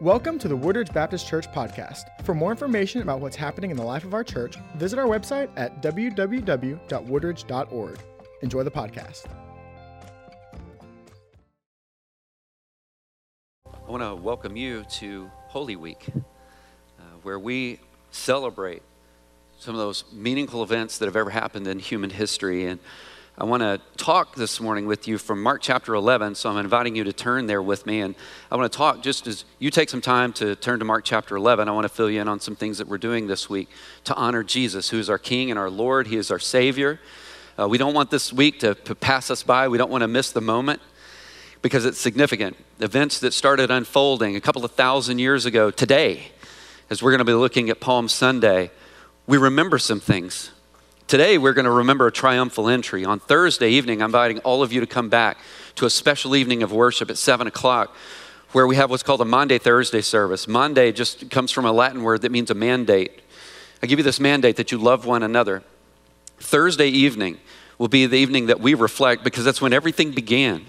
Welcome to the Woodridge Baptist Church podcast. For more information about what's happening in the life of our church, visit our website at www.woodridge.org. Enjoy the podcast. I want to welcome you to Holy Week, uh, where we celebrate some of those meaningful events that have ever happened in human history. And I want to talk this morning with you from Mark chapter 11. So I'm inviting you to turn there with me. And I want to talk just as you take some time to turn to Mark chapter 11. I want to fill you in on some things that we're doing this week to honor Jesus, who is our King and our Lord. He is our Savior. Uh, we don't want this week to, to pass us by, we don't want to miss the moment because it's significant. Events that started unfolding a couple of thousand years ago today, as we're going to be looking at Palm Sunday, we remember some things Today, we're going to remember a triumphal entry. On Thursday evening, I'm inviting all of you to come back to a special evening of worship at 7 o'clock where we have what's called a Maundy Thursday service. Maundy just comes from a Latin word that means a mandate. I give you this mandate that you love one another. Thursday evening will be the evening that we reflect because that's when everything began.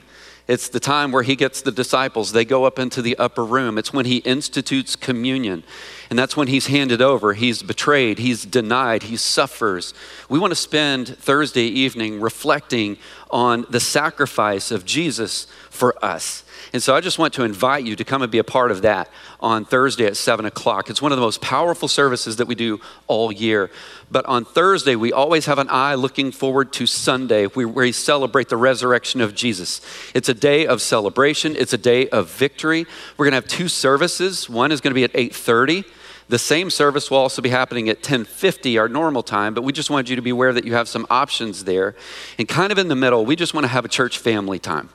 It's the time where he gets the disciples. They go up into the upper room. It's when he institutes communion. And that's when he's handed over. He's betrayed. He's denied. He suffers. We want to spend Thursday evening reflecting on the sacrifice of Jesus for us. And so I just want to invite you to come and be a part of that on Thursday at 7 o'clock. It's one of the most powerful services that we do all year. But on Thursday, we always have an eye looking forward to Sunday, where we celebrate the resurrection of Jesus. It's a day of celebration, it's a day of victory. We're going to have two services. One is going to be at 830. The same service will also be happening at 10:50 our normal time, but we just wanted you to be aware that you have some options there. And kind of in the middle, we just want to have a church family time.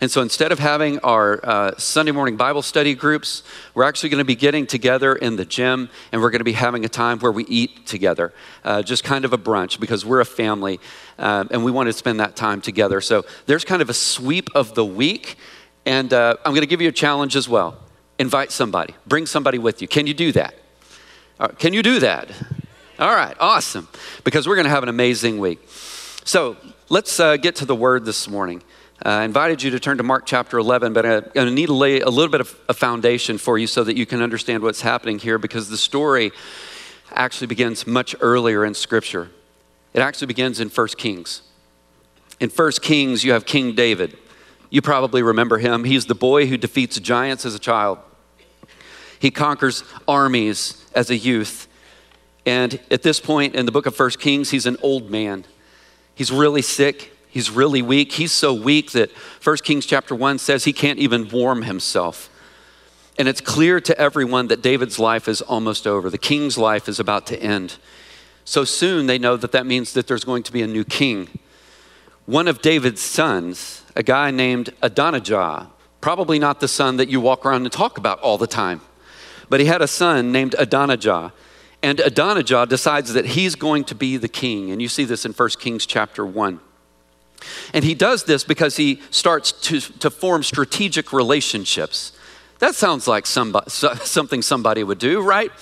And so instead of having our uh, Sunday morning Bible study groups, we're actually going to be getting together in the gym and we're going to be having a time where we eat together, uh, just kind of a brunch because we're a family um, and we want to spend that time together. So there's kind of a sweep of the week. And uh, I'm going to give you a challenge as well. Invite somebody, bring somebody with you. Can you do that? Uh, can you do that? All right, awesome. Because we're going to have an amazing week. So let's uh, get to the word this morning. Uh, I invited you to turn to Mark chapter 11, but I'm going to need to lay a little bit of a foundation for you so that you can understand what's happening here because the story actually begins much earlier in Scripture. It actually begins in 1 Kings. In 1 Kings, you have King David. You probably remember him. He's the boy who defeats giants as a child, he conquers armies as a youth. And at this point in the book of 1 Kings, he's an old man. He's really sick. He's really weak. He's so weak that 1 Kings chapter 1 says he can't even warm himself. And it's clear to everyone that David's life is almost over. The king's life is about to end. So soon they know that that means that there's going to be a new king. One of David's sons, a guy named Adonijah, probably not the son that you walk around and talk about all the time, but he had a son named Adonijah. And Adonijah decides that he's going to be the king. And you see this in 1 Kings chapter 1. And he does this because he starts to, to form strategic relationships. That sounds like somebody, something somebody would do, right?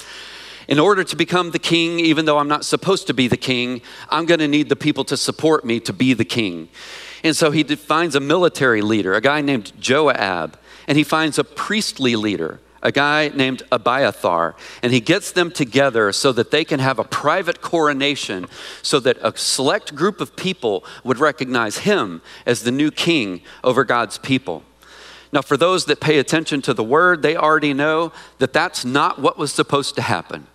In order to become the king, even though I'm not supposed to be the king, I'm going to need the people to support me to be the king. And so he finds a military leader, a guy named Joab, and he finds a priestly leader, a guy named Abiathar, and he gets them together so that they can have a private coronation, so that a select group of people would recognize him as the new king over God's people. Now, for those that pay attention to the word, they already know that that's not what was supposed to happen.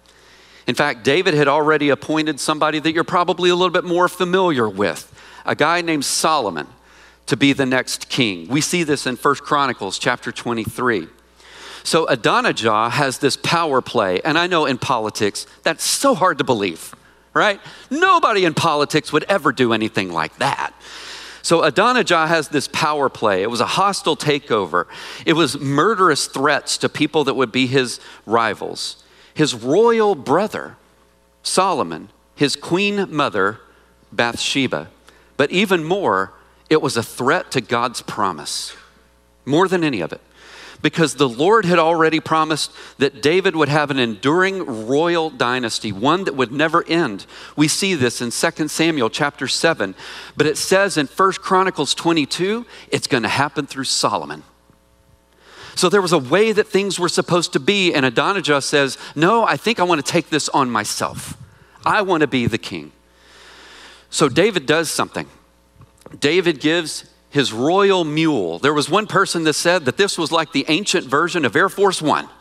In fact, David had already appointed somebody that you're probably a little bit more familiar with, a guy named Solomon, to be the next king. We see this in First Chronicles chapter 23. So Adonijah has this power play. And I know in politics, that's so hard to believe, right? Nobody in politics would ever do anything like that. So Adonijah has this power play. It was a hostile takeover. It was murderous threats to people that would be his rivals. His royal brother, Solomon, his queen mother, Bathsheba. But even more, it was a threat to God's promise, more than any of it because the Lord had already promised that David would have an enduring royal dynasty, one that would never end. We see this in 2 Samuel chapter 7, but it says in 1 Chronicles 22, it's going to happen through Solomon. So there was a way that things were supposed to be, and Adonijah says, No, I think I want to take this on myself. I want to be the king. So David does something. David gives his royal mule. There was one person that said that this was like the ancient version of Air Force One.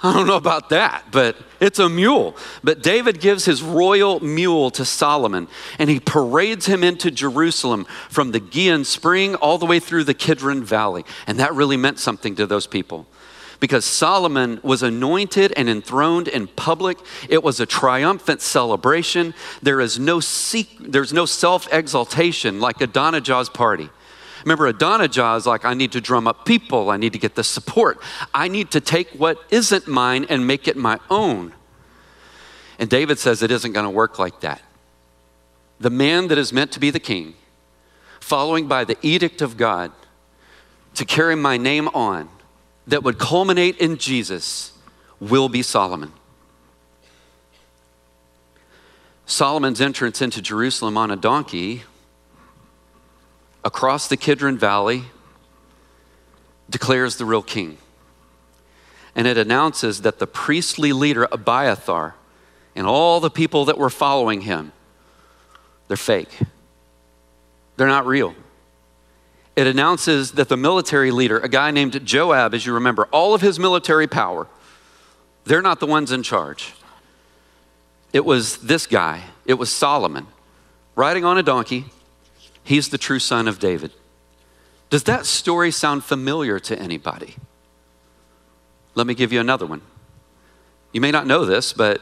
I don't know about that, but it's a mule. But David gives his royal mule to Solomon, and he parades him into Jerusalem from the Gihon Spring all the way through the Kidron Valley. And that really meant something to those people. Because Solomon was anointed and enthroned in public, it was a triumphant celebration. There is no, there's no self exaltation like Adonijah's party. Remember, Adonijah is like, I need to drum up people, I need to get the support. I need to take what isn't mine and make it my own. And David says it isn't going to work like that. The man that is meant to be the king, following by the edict of God to carry my name on, that would culminate in Jesus, will be Solomon. Solomon's entrance into Jerusalem on a donkey across the Kidron Valley declares the real king. And it announces that the priestly leader, Abiathar, and all the people that were following him, they're fake. They're not real. It announces that the military leader, a guy named Joab, as you remember, all of his military power, they're not the ones in charge. It was this guy, it was Solomon, riding on a donkey, He's the true son of David. Does that story sound familiar to anybody? Let me give you another one. You may not know this, but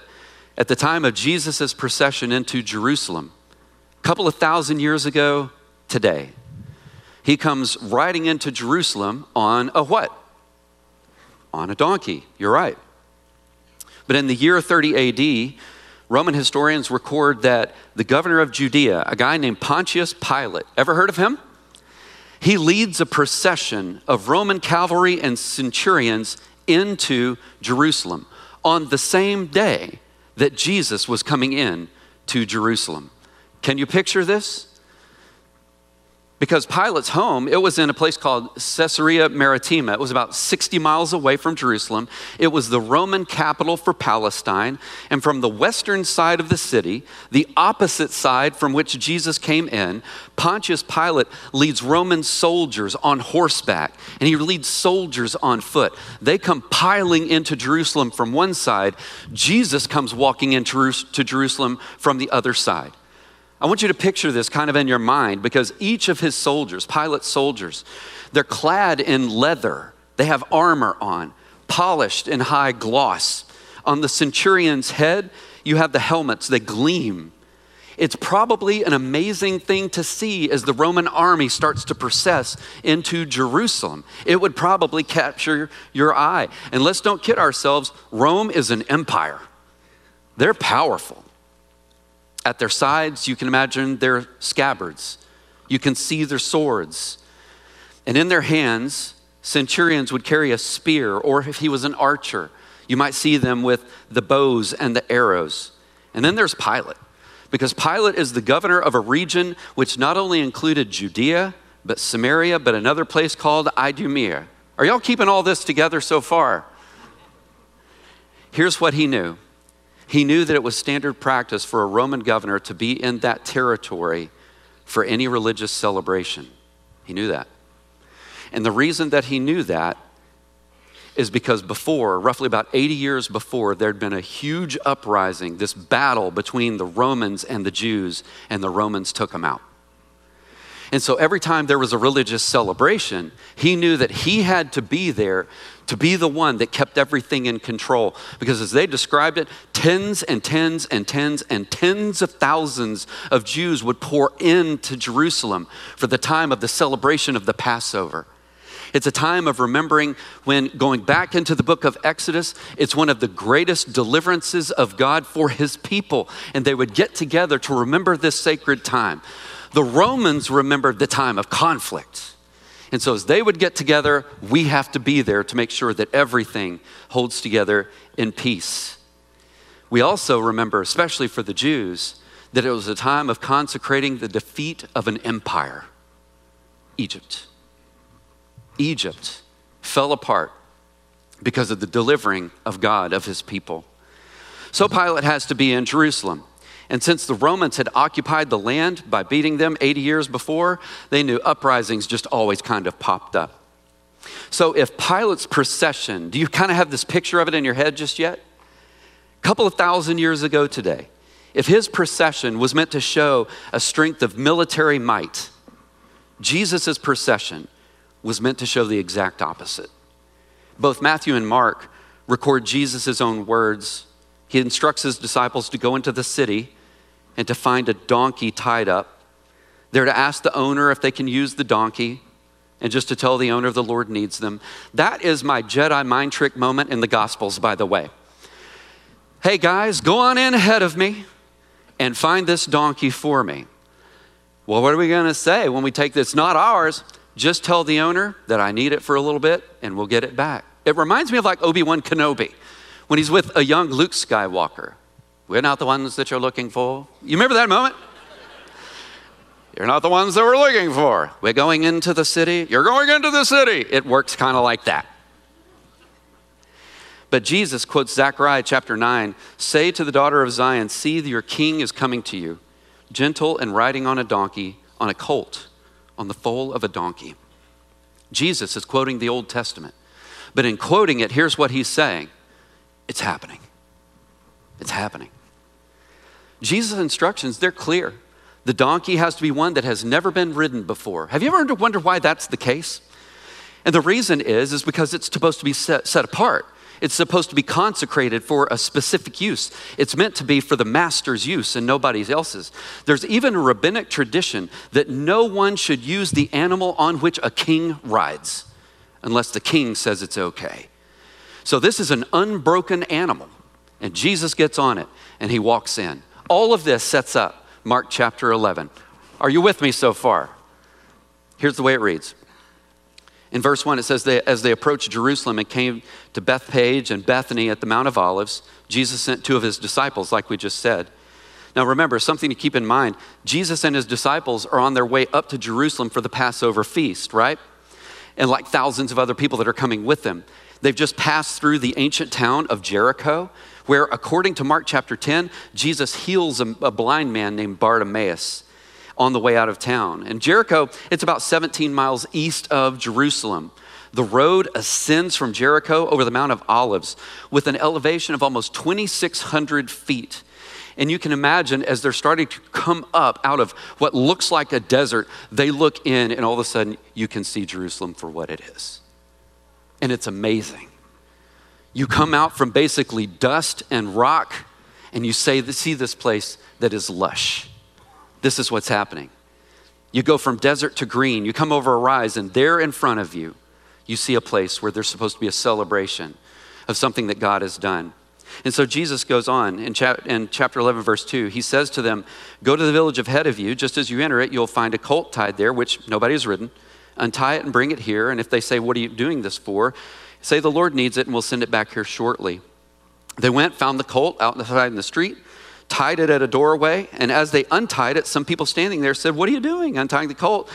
at the time of Jesus' procession into Jerusalem, a couple of thousand years ago today, he comes riding into Jerusalem on a what? On a donkey. You're right. But in the year 30 AD, Roman historians record that the governor of Judea, a guy named Pontius Pilate, ever heard of him? He leads a procession of Roman cavalry and centurions into Jerusalem on the same day that Jesus was coming in to Jerusalem. Can you picture this? Because Pilate's home, it was in a place called Caesarea Maritima. It was about 60 miles away from Jerusalem. It was the Roman capital for Palestine. And from the western side of the city, the opposite side from which Jesus came in, Pontius Pilate leads Roman soldiers on horseback, and he leads soldiers on foot. They come piling into Jerusalem from one side. Jesus comes walking into Jerusalem from the other side. I want you to picture this kind of in your mind because each of his soldiers, Pilate's soldiers, they're clad in leather. They have armor on, polished in high gloss. On the centurion's head, you have the helmets, they gleam. It's probably an amazing thing to see as the Roman army starts to process into Jerusalem. It would probably capture your eye. And let's don't kid ourselves, Rome is an empire, they're powerful. At their sides, you can imagine their scabbards. You can see their swords. And in their hands, centurions would carry a spear, or if he was an archer, you might see them with the bows and the arrows. And then there's Pilate, because Pilate is the governor of a region which not only included Judea, but Samaria, but another place called Idumea. Are y'all keeping all this together so far? Here's what he knew he knew that it was standard practice for a Roman governor to be in that territory for any religious celebration. He knew that. And the reason that he knew that is because before, roughly about 80 years before, there'd been a huge uprising, this battle between the Romans and the Jews, and the Romans took them out. And so every time there was a religious celebration, he knew that he had to be there to be the one that kept everything in control. Because as they described it, tens and tens and tens and tens of thousands of Jews would pour into Jerusalem for the time of the celebration of the Passover. It's a time of remembering when going back into the book of Exodus, it's one of the greatest deliverances of God for his people. And they would get together to remember this sacred time. The Romans remembered the time of conflict. And so, as they would get together, we have to be there to make sure that everything holds together in peace. We also remember, especially for the Jews, that it was a time of consecrating the defeat of an empire, Egypt. Egypt fell apart because of the delivering of God of his people. So Pilate has to be in Jerusalem. And since the Romans had occupied the land by beating them 80 years before, they knew uprisings just always kind of popped up. So if Pilate's procession, do you kind of have this picture of it in your head just yet? A couple of thousand years ago today, if his procession was meant to show a strength of military might, Jesus' procession was meant to show the exact opposite. Both Matthew and Mark record Jesus' own words. He instructs his disciples to go into the city and to find a donkey tied up. They're to ask the owner if they can use the donkey and just to tell the owner the Lord needs them. That is my Jedi mind trick moment in the Gospels, by the way. Hey guys, go on in ahead of me and find this donkey for me. Well, what are we going to say when we take this? Not ours. Just tell the owner that I need it for a little bit and we'll get it back. It reminds me of like Obi Wan Kenobi when he's with a young Luke Skywalker. We're not the ones that you're looking for. You remember that moment? You're not the ones that we're looking for. We're going into the city. You're going into the city. It works kind of like that. But Jesus quotes Zechariah chapter 9 Say to the daughter of Zion, See, your king is coming to you, gentle and riding on a donkey, on a colt, on the foal of a donkey. Jesus is quoting the Old Testament. But in quoting it, here's what he's saying it's happening. It's happening. Jesus' instructions, they're clear. The donkey has to be one that has never been ridden before. Have you ever wondered why that's the case? And the reason is, is because it's supposed to be set, set apart. It's supposed to be consecrated for a specific use. It's meant to be for the master's use and nobody else's. There's even a rabbinic tradition that no one should use the animal on which a king rides unless the king says it's okay. So this is an unbroken animal, and Jesus gets on it and he walks in. All of this sets up Mark chapter 11. Are you with me so far? Here's the way it reads. In verse 1, it says, they, As they approached Jerusalem and came to Bethphage and Bethany at the Mount of Olives, Jesus sent two of his disciples, like we just said. Now, remember, something to keep in mind Jesus and his disciples are on their way up to Jerusalem for the Passover feast, right? And like thousands of other people that are coming with them. They've just passed through the ancient town of Jericho, where, according to Mark chapter 10, Jesus heals a, a blind man named Bartimaeus on the way out of town. And Jericho, it's about 17 miles east of Jerusalem. The road ascends from Jericho over the Mount of Olives with an elevation of almost 2,600 feet. And you can imagine as they're starting to come up out of what looks like a desert, they look in, and all of a sudden you can see Jerusalem for what it is. And it's amazing. You come out from basically dust and rock, and you say, see this place that is lush. This is what's happening. You go from desert to green, you come over a rise, and there in front of you, you see a place where there's supposed to be a celebration of something that God has done. And so Jesus goes on in, in, chapter 11, verse 2. He says to them, Go to the village ahead of you. Just as you enter it, you'll find a colt tied there, which nobody has ridden. Untie it and bring it here. And if they say, What are you doing this for? Say, The Lord needs it, and we'll send it back here shortly. They went, found the colt out outside in the street, tied it at a doorway, and as they untied it, some people standing there said, What are you doing untying the colt?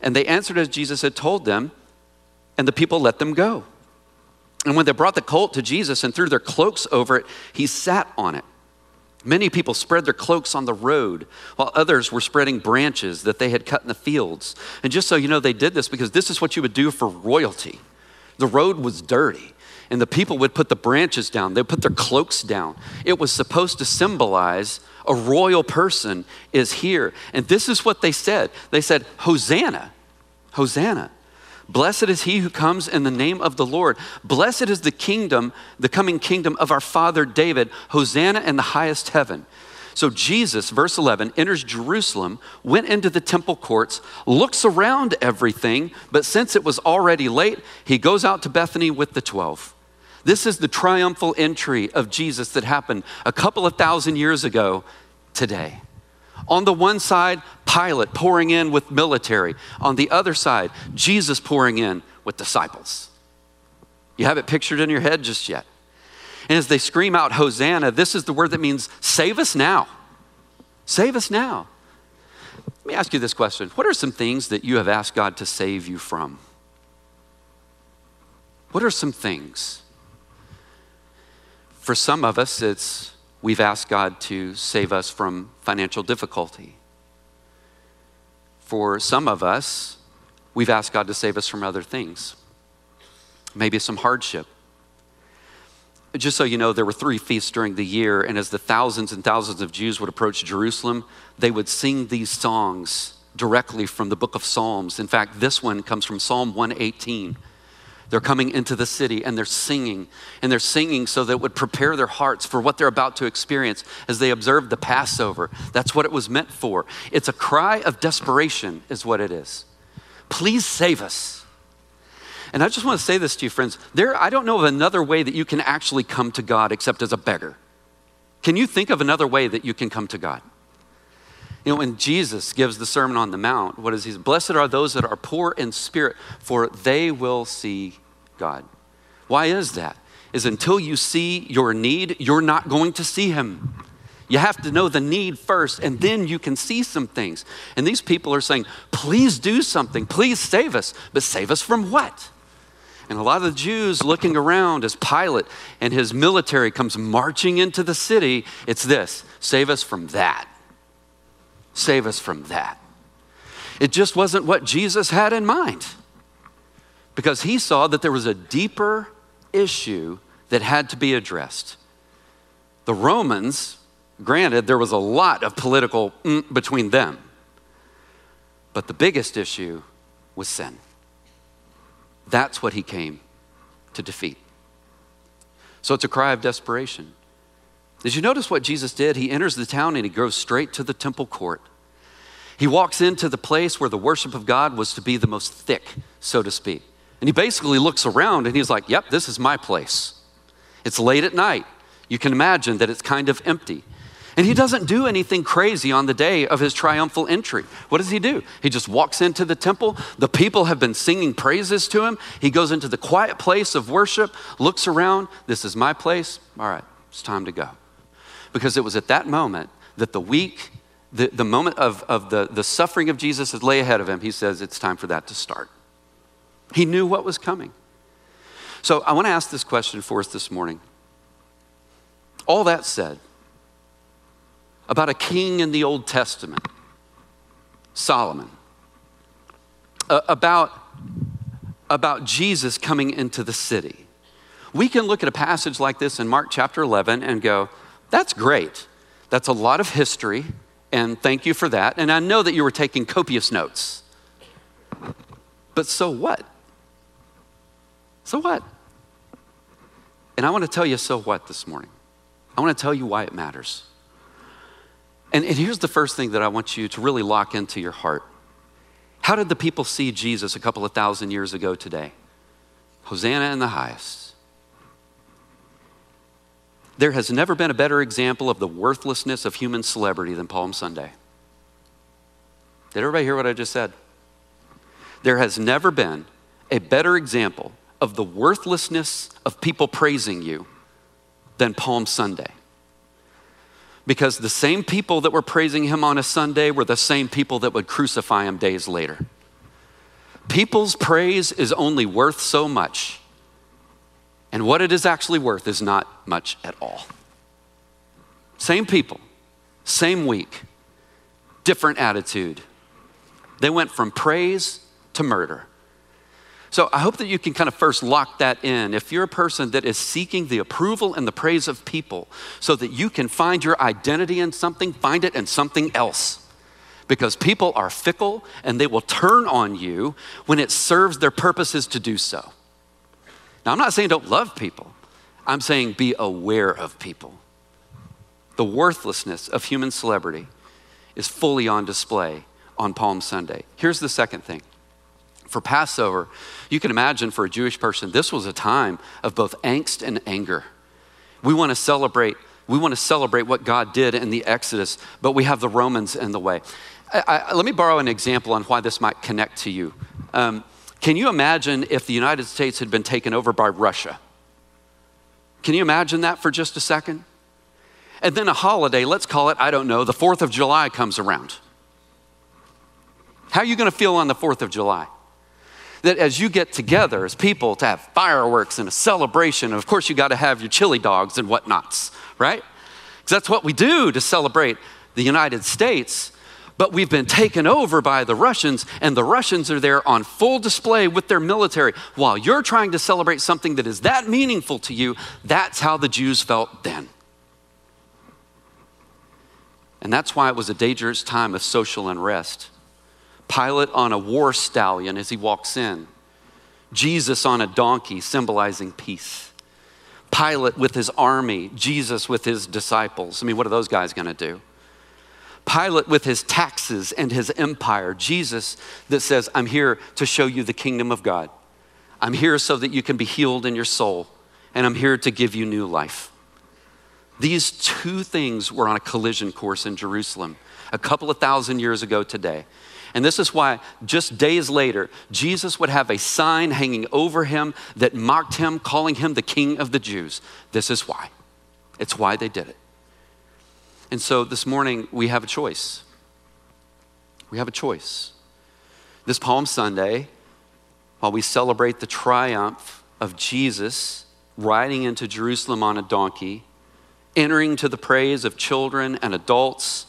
And they answered as Jesus had told them, and the people let them go. And when they brought the colt to Jesus and threw their cloaks over it, he sat on it. Many people spread their cloaks on the road, while others were spreading branches that they had cut in the fields. And just so you know, they did this because this is what you would do for royalty. The road was dirty, and the people would put the branches down, they'd put their cloaks down. It was supposed to symbolize a royal person is here. And this is what they said they said, Hosanna, Hosanna. Blessed is he who comes in the name of the Lord. Blessed is the kingdom, the coming kingdom of our father David. Hosanna in the highest heaven. So Jesus, verse 11, enters Jerusalem, went into the temple courts, looks around everything, but since it was already late, he goes out to Bethany with the 12. This is the triumphal entry of Jesus that happened a couple of thousand years ago today. On the one side, Pilate pouring in with military. On the other side, Jesus pouring in with disciples. You have it pictured in your head just yet? And as they scream out, Hosanna, this is the word that means save us now. Save us now. Let me ask you this question What are some things that you have asked God to save you from? What are some things? For some of us, it's we've asked God to save us from financial difficulty. For some of us, we've asked God to save us from other things, maybe some hardship. Just so you know, there were three feasts during the year, and as the thousands and thousands of Jews would approach Jerusalem, they would sing these songs directly from the book of Psalms. In fact, this one comes from Psalm 118. They're coming into the city and they're singing, and they're singing so that it would prepare their hearts for what they're about to experience as they observe the Passover. That's what it was meant for. It's a cry of desperation, is what it is. Please save us. And I just want to say this to you, friends. There, I don't know of another way that you can actually come to God except as a beggar. Can you think of another way that you can come to God? You know, when Jesus gives the Sermon on the Mount, what is he? Blessed are those that are poor in spirit, for they will see God. Why is that? Is until you see your need, you're not going to see him. You have to know the need first, and then you can see some things. And these people are saying, please do something, please save us. But save us from what? And a lot of the Jews looking around as Pilate and his military comes marching into the city, it's this save us from that. Save us from that. It just wasn't what Jesus had in mind because he saw that there was a deeper issue that had to be addressed. The Romans, granted, there was a lot of political mm between them, but the biggest issue was sin. That's what he came to defeat. So it's a cry of desperation. Did you notice what Jesus did? He enters the town and he goes straight to the temple court. He walks into the place where the worship of God was to be the most thick, so to speak. And he basically looks around and he's like, Yep, this is my place. It's late at night. You can imagine that it's kind of empty. And he doesn't do anything crazy on the day of his triumphal entry. What does he do? He just walks into the temple. The people have been singing praises to him. He goes into the quiet place of worship, looks around. This is my place. All right, it's time to go because it was at that moment that the week, the, the moment of, of the, the suffering of Jesus that lay ahead of him, he says it's time for that to start. He knew what was coming. So I want to ask this question for us this morning. All that said, about a king in the Old Testament, Solomon, uh, about, about Jesus coming into the city. We can look at a passage like this in Mark chapter 11 and go, that's great. That's a lot of history, and thank you for that. And I know that you were taking copious notes. But so what? So what? And I want to tell you, so what, this morning. I want to tell you why it matters. And, and here's the first thing that I want you to really lock into your heart. How did the people see Jesus a couple of thousand years ago today? Hosanna in the highest. There has never been a better example of the worthlessness of human celebrity than Palm Sunday. Did everybody hear what I just said? There has never been a better example of the worthlessness of people praising you than Palm Sunday. Because the same people that were praising him on a Sunday were the same people that would crucify him days later. People's praise is only worth so much and what it is actually worth is not much at all. Same people, same week, different attitude. They went from praise to murder. So I hope that you can kind of first lock that in. If you're a person that is seeking the approval and the praise of people so that you can find your identity in something, find it in something else. Because people are fickle and they will turn on you when it serves their purposes to do so. Now, I'm not saying don't love people, I'm saying be aware of people. The worthlessness of human celebrity is fully on display on Palm Sunday. Here's the second thing. For Passover, you can imagine for a Jewish person, this was a time of both angst and anger. We want to celebrate, we want to celebrate what God did in the Exodus, but we have the Romans in the way. I, I, let me borrow an example on why this might connect to you. Um, can you imagine if the United States had been taken over by Russia? Can you imagine that for just a second? And then a holiday, let's call it, I don't know, the 4th of July comes around. How are you going to feel on the 4th of July? That as you get together as people to have fireworks and a celebration, and of course you got to have your chili dogs and whatnots, right? Because that's what we do to celebrate the United States. But we've been taken over by the Russians, and the Russians are there on full display with their military. While you're trying to celebrate something that is that meaningful to you, that's how the Jews felt then. And that's why it was a dangerous time of social unrest. Pilate on a war stallion as he walks in, Jesus on a donkey symbolizing peace. Pilate with his army, Jesus with his disciples. I mean, what are those guys going to do? Pilate with his taxes and his empire. Jesus that says, I'm here to show you the kingdom of God. I'm here so that you can be healed in your soul, and I'm here to give you new life. These two things were on a collision course in Jerusalem a couple of thousand years ago today. And this is why just days later, Jesus would have a sign hanging over him that mocked him, calling him the king of the Jews. This is why. It's why they did it. And so this morning, we have a choice. We have a choice. This Palm Sunday, while we celebrate the triumph of Jesus riding into Jerusalem on a donkey, entering to the praise of children and adults,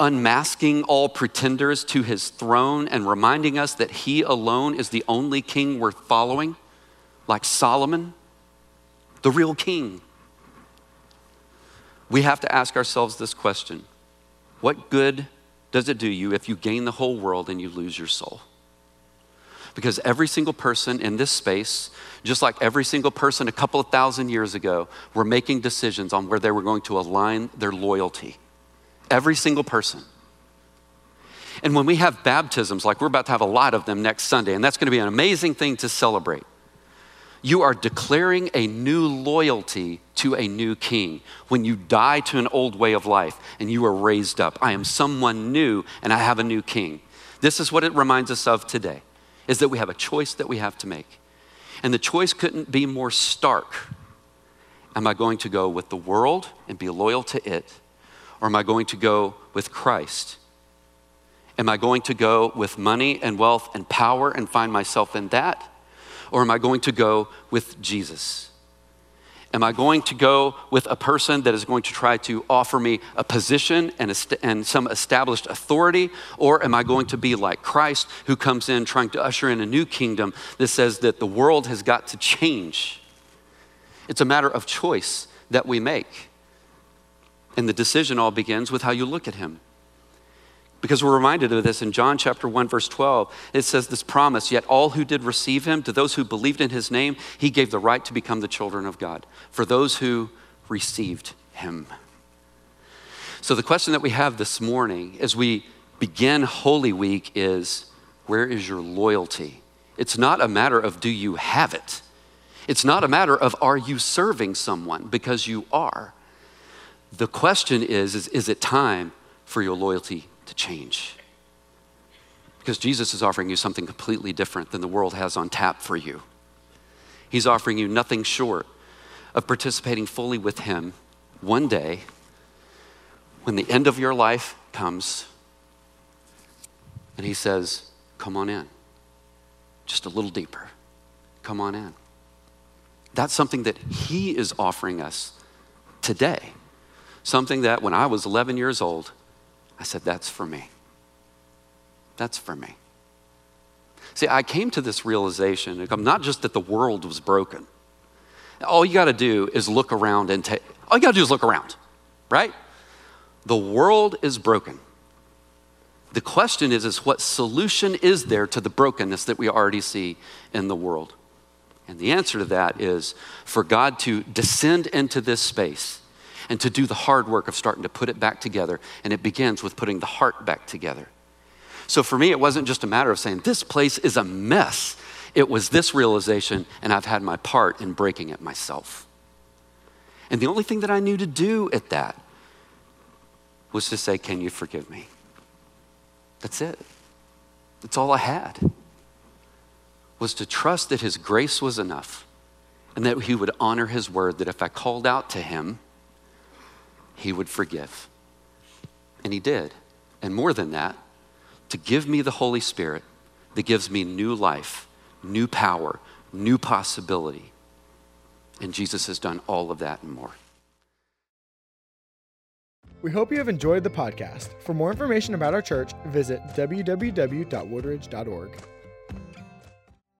unmasking all pretenders to his throne and reminding us that he alone is the only king worth following, like Solomon, the real king. We have to ask ourselves this question What good does it do you if you gain the whole world and you lose your soul? Because every single person in this space, just like every single person a couple of thousand years ago, were making decisions on where they were going to align their loyalty. Every single person. And when we have baptisms, like we're about to have a lot of them next Sunday, and that's going to be an amazing thing to celebrate, you are declaring a new loyalty to a new king. When you die to an old way of life and you are raised up, I am someone new and I have a new king. This is what it reminds us of today is that we have a choice that we have to make. And the choice couldn't be more stark. Am I going to go with the world and be loyal to it? Or am I going to go with Christ? Am I going to go with money and wealth and power and find myself in that? Or am I going to go with Jesus? Am I going to go with a person that is going to try to offer me a position and, a and some established authority? Or am I going to be like Christ who comes in trying to usher in a new kingdom that says that the world has got to change? It's a matter of choice that we make. And the decision all begins with how you look at him. Because we're reminded of this in John chapter 1, verse 12. It says this promise Yet all who did receive him, to those who believed in his name, he gave the right to become the children of God. For those who received him. So the question that we have this morning as we begin Holy Week is where is your loyalty? It's not a matter of do you have it? It's not a matter of are you serving someone because you are. The question is, is, is it time for your loyalty to change? Because Jesus is offering you something completely different than the world has on tap for you. He's offering you nothing short of participating fully with Him one day when the end of your life comes and He says, Come on in. Just a little deeper. Come on in. That's something that He is offering us today. Something that when I was 11 years old, I said, That's for me. That's for me. See, I came to this realization, not just that the world was broken. All you got to do is look around and take, all you got to do is look around, right? The world is broken. The question is, is what solution is there to the brokenness that we already see in the world? And the answer to that is for God to descend into this space and to do the hard work of starting to put it back together. And it begins with putting the heart back together. So for me, it wasn't just a matter of saying, this place is a mess. It was this realization, and I've had my part in breaking it myself. And the only thing that I knew to do at that was to say, Can you forgive me? That's it. That's all I had. Was to trust that His grace was enough and that He would honor His word, that if I called out to Him, he would forgive. And he did. And more than that, to give me the Holy Spirit that gives me new life, new power, new possibility. And Jesus has done all of that and more. We hope you have enjoyed the podcast. For more information about our church, visit www.woodridge.org.